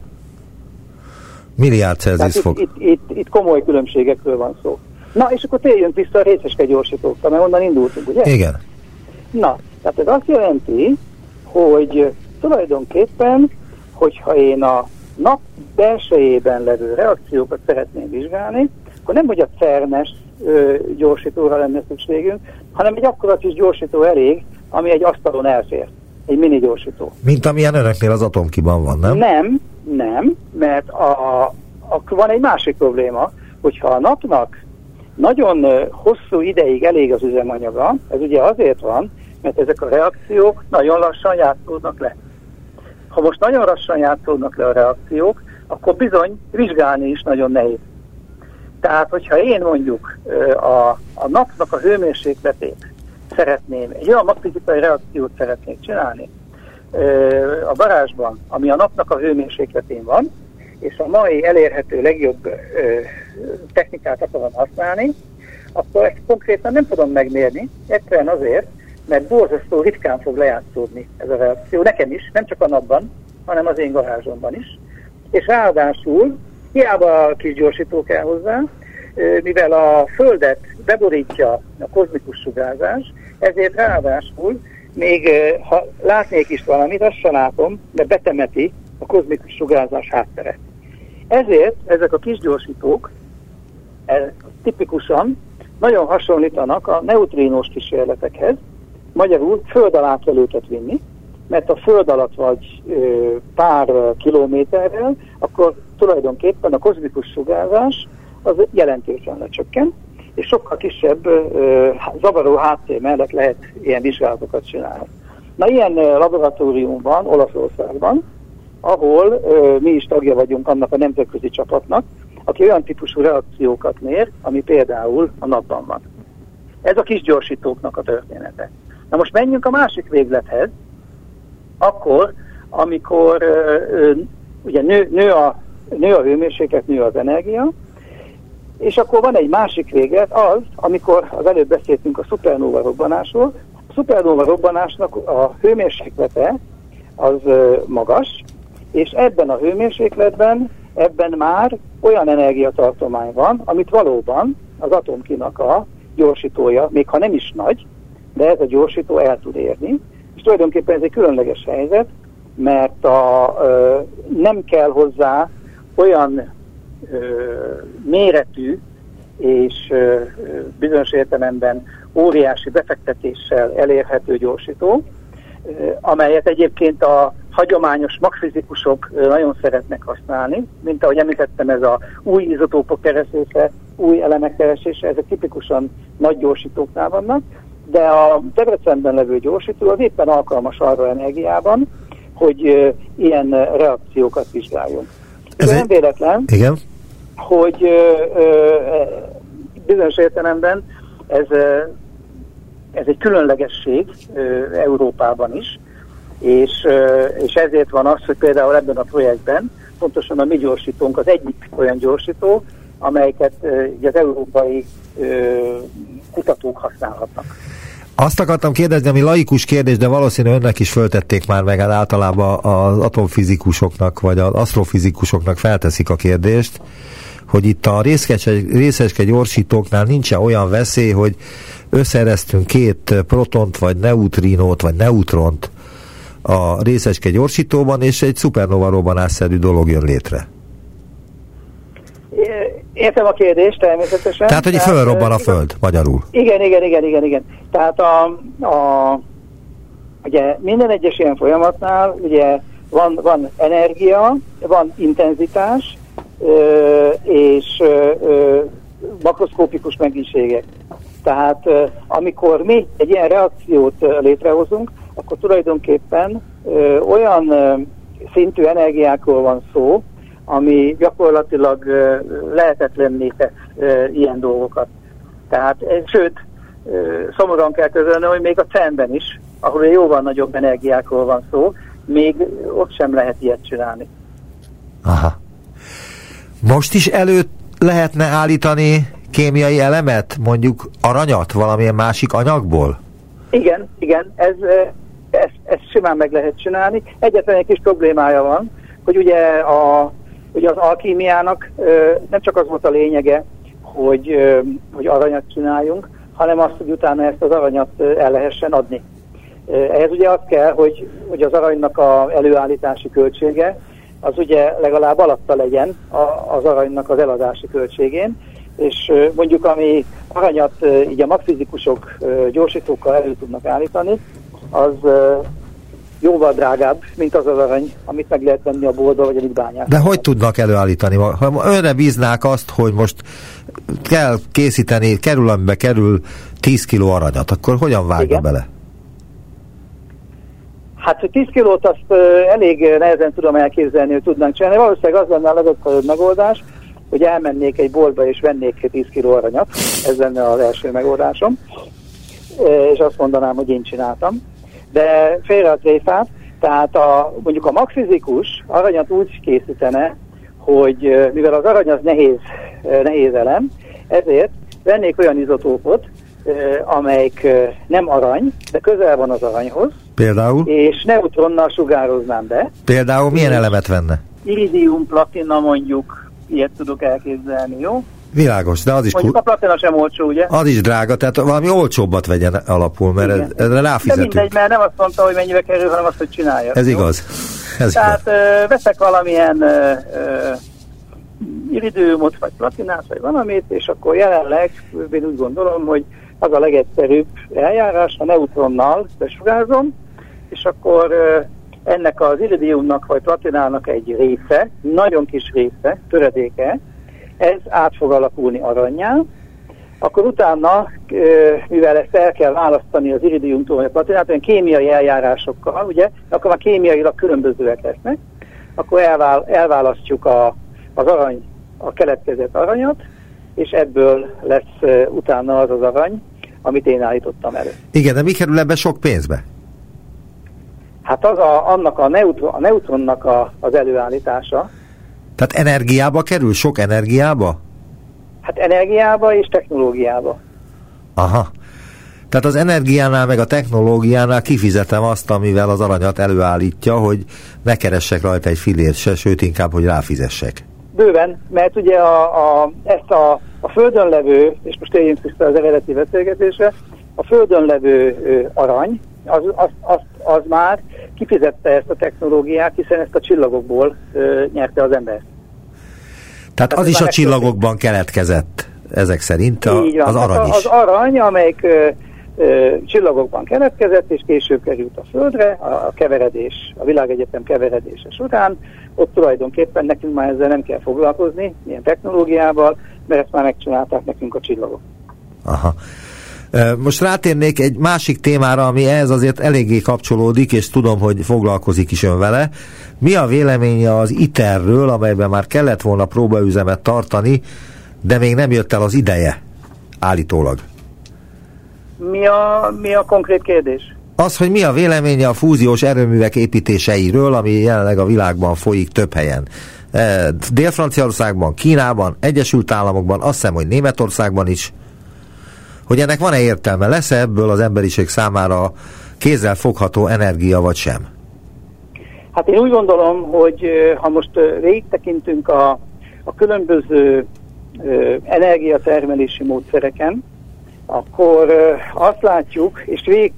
Milliárd Celsius fok. itt, itt, itt, itt komoly különbségekről van szó. Na, és akkor térjünk vissza a részeske gyorsítókra, mert onnan indultunk, ugye? Igen. Na, tehát ez azt jelenti, hogy tulajdonképpen, hogyha én a nap belsejében levő reakciókat szeretném vizsgálni, akkor nem, hogy a CERNES gyorsítóra lenne szükségünk, hanem egy akkora kis gyorsító elég, ami egy asztalon elfér. Egy mini gyorsító. Mint amilyen önöknél az atomkiban van, nem? Nem, nem, mert a, a, van egy másik probléma, hogyha a napnak nagyon hosszú ideig elég az üzemanyaga, ez ugye azért van, mert ezek a reakciók nagyon lassan játszódnak le. Ha most nagyon lassan játszódnak le a reakciók, akkor bizony vizsgálni is nagyon nehéz. Tehát, hogyha én mondjuk a, a napnak a hőmérsékletét szeretném, egy olyan magfizikai reakciót szeretnék csinálni a garázsban, ami a napnak a hőmérsékletén van, és a mai elérhető legjobb technikát akarom használni, akkor ezt konkrétan nem tudom megmérni, egyszerűen azért, mert borzasztó ritkán fog lejátszódni ez a reakció, nekem is, nem csak a napban, hanem az én garázsomban is. És ráadásul, hiába a kis gyorsító kell hozzá, mivel a Földet beborítja a kozmikus sugárzás, ezért ráadásul még ha látnék is valamit, azt sem látom, de betemeti a kozmikus sugárzás háttere. Ezért ezek a kis gyorsítók e, tipikusan nagyon hasonlítanak a neutrínós kísérletekhez, magyarul föld alá kell őket vinni, mert a föld alatt vagy ö, pár kilométerrel, akkor tulajdonképpen a kozmikus sugárzás az jelentősen lecsökken, és sokkal kisebb zavaró háttér mellett lehet ilyen vizsgálatokat csinálni. Na ilyen laboratórium van Olaszországban, ahol mi is tagja vagyunk annak a nemzetközi csapatnak, aki olyan típusú reakciókat mér, ami például a napban van. Ez a kis gyorsítóknak a története. Na most menjünk a másik véglethez, akkor, amikor ugye nő, nő, a, nő a hőmérséklet, nő az energia, és akkor van egy másik véglet, az, amikor az előbb beszéltünk a szupernóva robbanásról, a szupernóva robbanásnak a hőmérséklete az magas, és ebben a hőmérsékletben, ebben már olyan energiatartomány van, amit valóban az atomkinak a gyorsítója, még ha nem is nagy, de ez a gyorsító el tud érni, és tulajdonképpen ez egy különleges helyzet, mert a, ö, nem kell hozzá olyan méretű és bizonyos értelemben óriási befektetéssel elérhető gyorsító, amelyet egyébként a hagyományos magfizikusok nagyon szeretnek használni, mint ahogy említettem, ez a új izotópok keresése, új elemek keresése, ezek tipikusan nagy gyorsítóknál vannak, de a Debrecenben levő gyorsító az éppen alkalmas arra energiában, hogy ilyen reakciókat vizsgáljunk. Ez nem véletlen, Igen. Hogy bizonyos értelemben ez, ez egy különlegesség Európában is, és, és ezért van az, hogy például ebben a projektben pontosan a mi gyorsítónk az egyik olyan gyorsító, amelyeket uh, az európai kutatók használhatnak. Azt akartam kérdezni, ami laikus kérdés, de valószínű önnek is föltették már meg, hát általában az atomfizikusoknak vagy az asztrofizikusoknak felteszik a kérdést, hogy itt a részeske gyorsítóknál nincsen olyan veszély, hogy összereztünk két protont, vagy neutrinót, vagy neutront a részeske gyorsítóban, és egy szupernova robbanásszerű dolog jön létre. Értem a kérdést természetesen. Tehát, hogy Tehát, fölrobban a Föld, magyarul. Igen, igen, igen, igen, igen. Tehát a, a, ugye minden egyes ilyen folyamatnál ugye van, van energia, van intenzitás, és makroszkópikus mennyiségek. Tehát amikor mi egy ilyen reakciót létrehozunk, akkor tulajdonképpen olyan szintű energiákról van szó, ami gyakorlatilag lehetetlenné tesz ilyen dolgokat. Tehát, sőt, szomorúan kell közölni, hogy még a CERN-ben is, ahol jóval nagyobb energiákról van szó, még ott sem lehet ilyet csinálni. Aha. Most is előtt lehetne állítani kémiai elemet, mondjuk aranyat valamilyen másik anyagból? Igen, igen, ez, ez, ez simán meg lehet csinálni. Egyetlen egy kis problémája van, hogy ugye a Ugye az alkímiának nem csak az volt a lényege, hogy, hogy aranyat csináljunk, hanem azt, hogy utána ezt az aranyat el lehessen adni. Ehhez ugye az kell, hogy, hogy az aranynak a előállítási költsége az ugye legalább alatta legyen az aranynak az eladási költségén, és mondjuk ami aranyat így a magfizikusok gyorsítókkal elő tudnak állítani, az jóval drágább, mint az az arany, amit meg lehet venni a boltba, vagy amit bányák. De hogy tudnak előállítani? Ha önre bíznák azt, hogy most kell készíteni, kerül, amibe kerül 10 kiló aranyat, akkor hogyan vágja Igen. bele? Hát, hogy 10 kilót azt elég nehezen tudom elképzelni, hogy tudnánk csinálni. Valószínűleg az lenne a legjobb megoldás, hogy elmennék egy boltba és vennék 10 kiló aranyat. Ez lenne az első megoldásom. És azt mondanám, hogy én csináltam de félre a tréfát, tehát a, mondjuk a magfizikus aranyat úgy készítene, hogy mivel az arany az nehéz, nehéz elem, ezért vennék olyan izotópot, amelyik nem arany, de közel van az aranyhoz. Például? És neutronnal sugároznám be. Például milyen elemet venne? Iridium, platina mondjuk, ilyet tudok elképzelni, jó? Világos, de az is... Mondjuk a platina sem olcsó, ugye? Az is drága, tehát valami olcsóbbat vegyen alapul, mert ez, ezre ráfizetünk. De mindegy, mert nem azt mondta, hogy mennyibe kerül, hanem azt, hogy csinálja. Ez jó? igaz. Ez tehát igaz. Ö, veszek valamilyen ö, ö, iridiumot, vagy platinát, vagy valamit, és akkor jelenleg én úgy gondolom, hogy az a legegyszerűbb eljárás, a neutronnal besugárzom, és akkor ennek az iridiumnak vagy platinának egy része, nagyon kis része, töredéke, ez át fog alakulni aranyjá, akkor utána, mivel ezt el kell választani az iridiumtól vagy a platinát, olyan kémiai eljárásokkal, ugye, akkor már kémiailag különbözőek lesznek, akkor elvál, elválasztjuk a, az arany, a keletkezett aranyat, és ebből lesz utána az az arany, amit én állítottam elő. Igen, de mi kerül ebbe sok pénzbe? Hát az a, annak a, neutron, a neutronnak a, az előállítása. Tehát energiába kerül? Sok energiába? Hát energiába és technológiába. Aha. Tehát az energiánál meg a technológiánál kifizetem azt, amivel az aranyat előállítja, hogy ne keressek rajta egy filért se, sőt inkább, hogy ráfizessek. Bőven, mert ugye a, a, ezt a, a földön levő, és most éljünk vissza az eredeti beszélgetésre, a földön levő ö, arany, az, az, az, az már kifizette ezt a technológiát, hiszen ezt a csillagokból ö, nyerte az ember. Tehát, Tehát az is a csillagokban keletkezett, ezek szerint a, Így van. az arany is. Az arany, amelyik ö, ö, csillagokban keletkezett, és később került a Földre, a, a keveredés, a világegyetem keveredése során, ott tulajdonképpen nekünk már ezzel nem kell foglalkozni, milyen technológiával, mert ezt már megcsinálták nekünk a csillagok. Aha. Most rátérnék egy másik témára, ami ehhez azért eléggé kapcsolódik, és tudom, hogy foglalkozik is ön vele. Mi a véleménye az ITER-ről, amelyben már kellett volna próbaüzemet tartani, de még nem jött el az ideje, állítólag? Mi a, mi a konkrét kérdés? Az, hogy mi a véleménye a fúziós erőművek építéseiről, ami jelenleg a világban folyik több helyen. Dél-Franciaországban, Kínában, Egyesült Államokban, azt hiszem, hogy Németországban is hogy ennek van-e értelme, lesz-e ebből az emberiség számára kézzel fogható energia, vagy sem? Hát én úgy gondolom, hogy ha most végig a, a különböző energiatermelési módszereken, akkor azt látjuk, és végig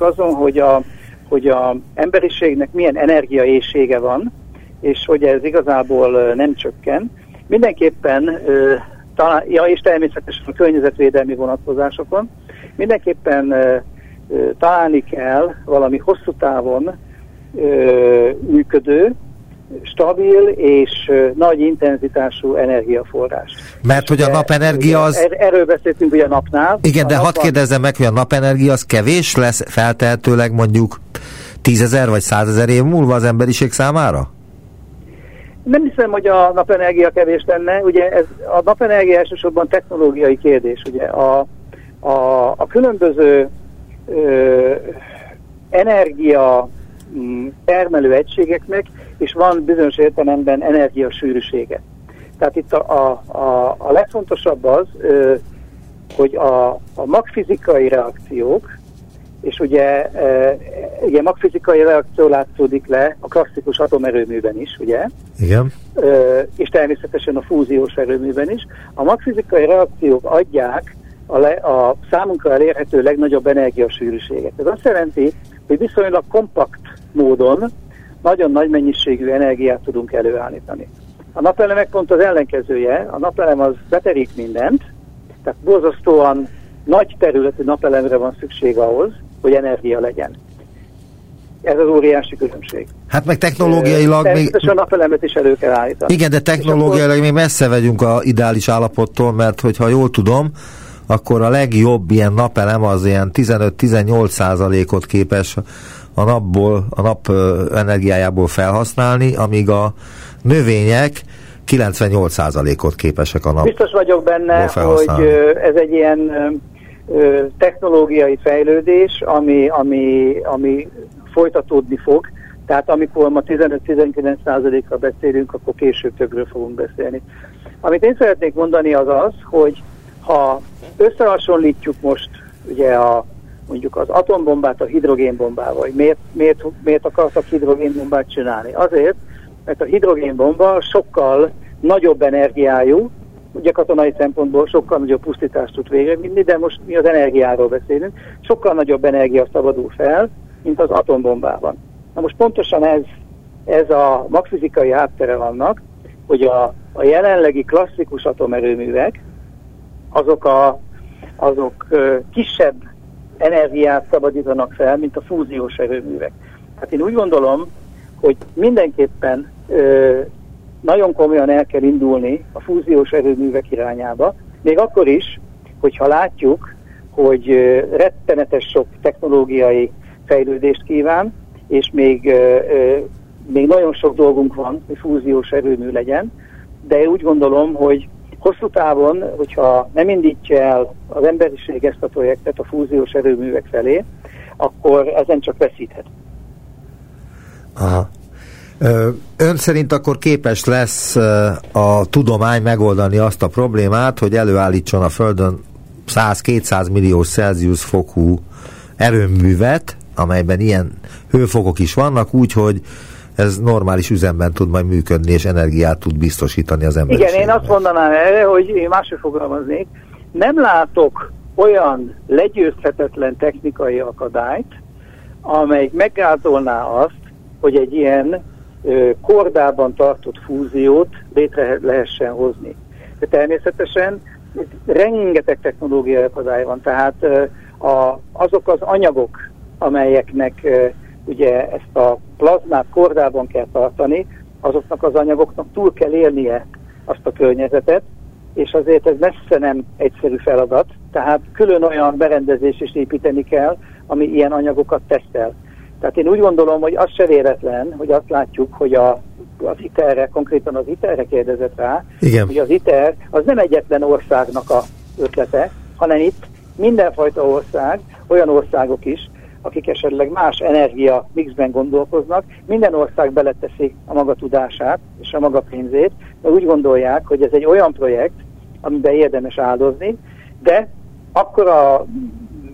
azon, hogy a, hogy a emberiségnek milyen energiaészsége van, és hogy ez igazából nem csökken. Mindenképpen talán, ja, és természetesen a környezetvédelmi vonatkozásokon. Mindenképpen ö, ö, találni kell valami hosszú távon ö, működő, stabil és nagy intenzitású energiaforrás. Mert hogy a napenergia az... Er, erről beszéltünk ugye a napnál. Igen, a de hadd kérdezzem meg, hogy a napenergia az kevés lesz feltehetőleg mondjuk tízezer vagy százezer év múlva az emberiség számára? Nem hiszem, hogy a napenergia kevés lenne. Ugye ez, a napenergia elsősorban technológiai kérdés. Ugye a, a, a különböző ö, energia mm, termelő egységeknek és van bizonyos értelemben energiasűrűsége. Tehát itt a, a, a, a legfontosabb az, ö, hogy a, a magfizikai reakciók, és ugye, e, ugye magfizikai reakció látszódik le a klasszikus atomerőműben is, ugye? Igen. E, és természetesen a fúziós erőműben is. A magfizikai reakciók adják a, le, a számunkra elérhető legnagyobb energiasűrűséget. Ez azt jelenti, hogy viszonylag kompakt módon nagyon nagy mennyiségű energiát tudunk előállítani. A napelemek pont az ellenkezője, a napelem az beterik mindent, tehát borzasztóan nagy területű napelemre van szükség ahhoz, hogy energia legyen. Ez az óriási különbség. Hát meg technológiailag még... a napelemet is elő kell állítani. Igen, de technológiailag akkor... még messze vagyunk a ideális állapottól, mert hogyha jól tudom, akkor a legjobb ilyen napelem az ilyen 15-18 százalékot képes a napból, a nap energiájából felhasználni, amíg a növények 98%-ot képesek a nap. Biztos vagyok benne, hogy ez egy ilyen technológiai fejlődés, ami, ami, ami folytatódni fog. Tehát amikor ma 15-19%-ra beszélünk, akkor később többről fogunk beszélni. Amit én szeretnék mondani az az, hogy ha összehasonlítjuk most ugye a, mondjuk az atombombát a hidrogénbombával, hogy miért, miért, miért akartak hidrogénbombát csinálni? Azért, mert a hidrogénbomba sokkal nagyobb energiájú, ugye katonai szempontból sokkal nagyobb pusztítást tud végezni, de most mi az energiáról beszélünk, sokkal nagyobb energia szabadul fel, mint az atombombában. Na most pontosan ez, ez a magfizikai háttere vannak, hogy a, a jelenlegi klasszikus atomerőművek, azok, a, azok kisebb energiát szabadítanak fel, mint a fúziós erőművek. Hát én úgy gondolom, hogy mindenképpen ö, nagyon komolyan el kell indulni a fúziós erőművek irányába, még akkor is, hogyha látjuk, hogy rettenetes sok technológiai fejlődést kíván, és még még nagyon sok dolgunk van, hogy fúziós erőmű legyen, de én úgy gondolom, hogy hosszú távon, hogyha nem indítja el az emberiség ezt a projektet a fúziós erőművek felé, akkor ezen csak veszíthet. Aha. Ön szerint akkor képes lesz a tudomány megoldani azt a problémát, hogy előállítson a Földön 100-200 millió Celsius fokú erőművet, amelyben ilyen hőfokok is vannak, úgyhogy ez normális üzemben tud majd működni, és energiát tud biztosítani az emberiségnek. Igen, én azt mondanám erre, hogy én máshogy fogalmaznék. Nem látok olyan legyőzhetetlen technikai akadályt, amely meggátolná azt, hogy egy ilyen kordában tartott fúziót létre lehessen hozni. De természetesen rengeteg technológiai akadály van, tehát a, azok az anyagok, amelyeknek ugye ezt a plazmát kordában kell tartani, azoknak az anyagoknak túl kell élnie azt a környezetet, és azért ez messze nem egyszerű feladat, tehát külön olyan berendezés is építeni kell, ami ilyen anyagokat tesztel. Tehát én úgy gondolom, hogy az se véletlen, hogy azt látjuk, hogy a, az ITER-re, konkrétan az ITER-re kérdezett rá, Igen. hogy az ITER az nem egyetlen országnak a ötlete, hanem itt mindenfajta ország, olyan országok is, akik esetleg más energia mixben gondolkoznak, minden ország beleteszi a maga tudását és a maga pénzét, mert úgy gondolják, hogy ez egy olyan projekt, amiben érdemes áldozni, de akkor a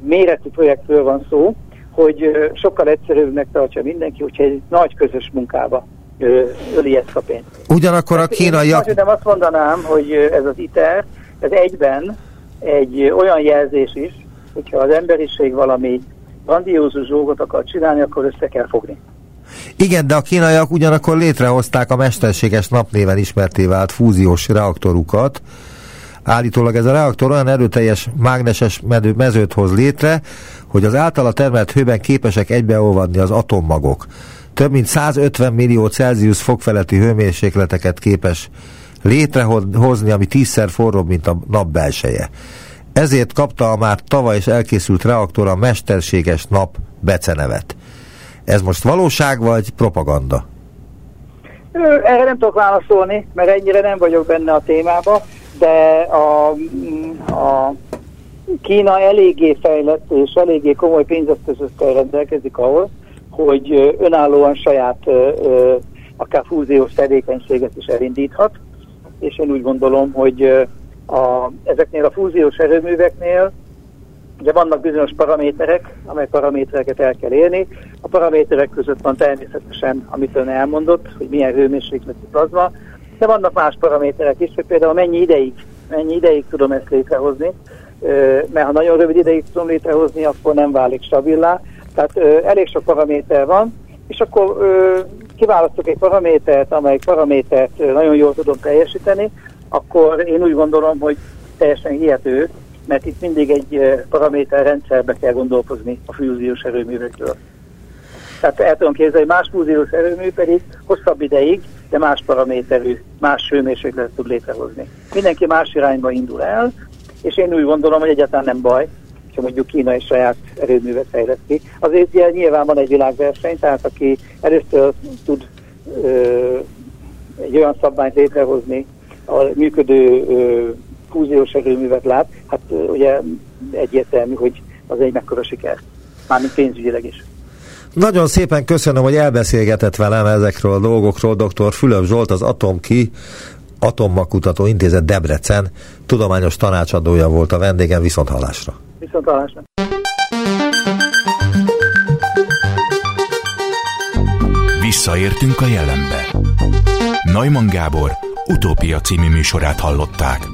méretű projektről van szó, hogy sokkal egyszerűbbnek tartsa mindenki, hogyha egy nagy közös munkába öli ezt a pénzt. Ugyanakkor a kínaiak... Én azt mondanám, hogy ez az ITER, ez egyben egy olyan jelzés is, hogyha az emberiség valami grandiózus dolgot akar csinálni, akkor össze kell fogni. Igen, de a kínaiak ugyanakkor létrehozták a mesterséges napnéven ismerté vált fúziós reaktorukat. Állítólag ez a reaktor olyan erőteljes mágneses mezőt hoz létre, hogy az általa termelt hőben képesek egybeolvadni az atommagok. Több mint 150 millió Celsius fok feletti hőmérsékleteket képes létrehozni, ami tízszer forróbb, mint a nap belseje. Ezért kapta a már tavaly is elkészült reaktor a mesterséges nap becenevet. Ez most valóság vagy propaganda? Erre nem tudok válaszolni, mert ennyire nem vagyok benne a témába, de a, a Kína eléggé fejlett és eléggé komoly pénzeszközökkel rendelkezik ahhoz, hogy önállóan saját akár fúziós tevékenységet is elindíthat, és én úgy gondolom, hogy a, ezeknél a fúziós erőműveknél ugye vannak bizonyos paraméterek, amely paramétereket el kell érni. A paraméterek között van természetesen, amit ön elmondott, hogy milyen hőmérsékletű plazma, de vannak más paraméterek is, hogy például mennyi ideig, mennyi ideig tudom ezt létrehozni, mert ha nagyon rövid ideig tudom létrehozni, akkor nem válik stabilá. Tehát elég sok paraméter van, és akkor kiválasztok egy paramétert, amely paramétert nagyon jól tudom teljesíteni, akkor én úgy gondolom, hogy teljesen hihető, mert itt mindig egy paraméter rendszerbe kell gondolkozni a fúziós erőművekről. Tehát el tudom képzelni, más fúziós erőmű pedig hosszabb ideig, de más paraméterű, más hőmérsékletet tud létrehozni. Mindenki más irányba indul el, és én úgy gondolom, hogy egyáltalán nem baj, ha mondjuk Kína és saját erőművet fejleszti. Azért ugye, nyilván van egy világverseny, tehát aki először tud ö, egy olyan szabványt létrehozni, a működő ö, fúziós erőművet lát, hát ö, ugye egyértelmű, hogy az egy mekkora siker, mármint pénzügyileg is. Nagyon szépen köszönöm, hogy elbeszélgetett velem ezekről a dolgokról. Dr. Fülöp Zsolt, az Atomki Atommakutató Intézet Debrecen tudományos tanácsadója volt a vendégem, viszont hallásra. Viszont hallásra. Visszaértünk a jelenbe. Neumann Gábor utópia című műsorát hallották.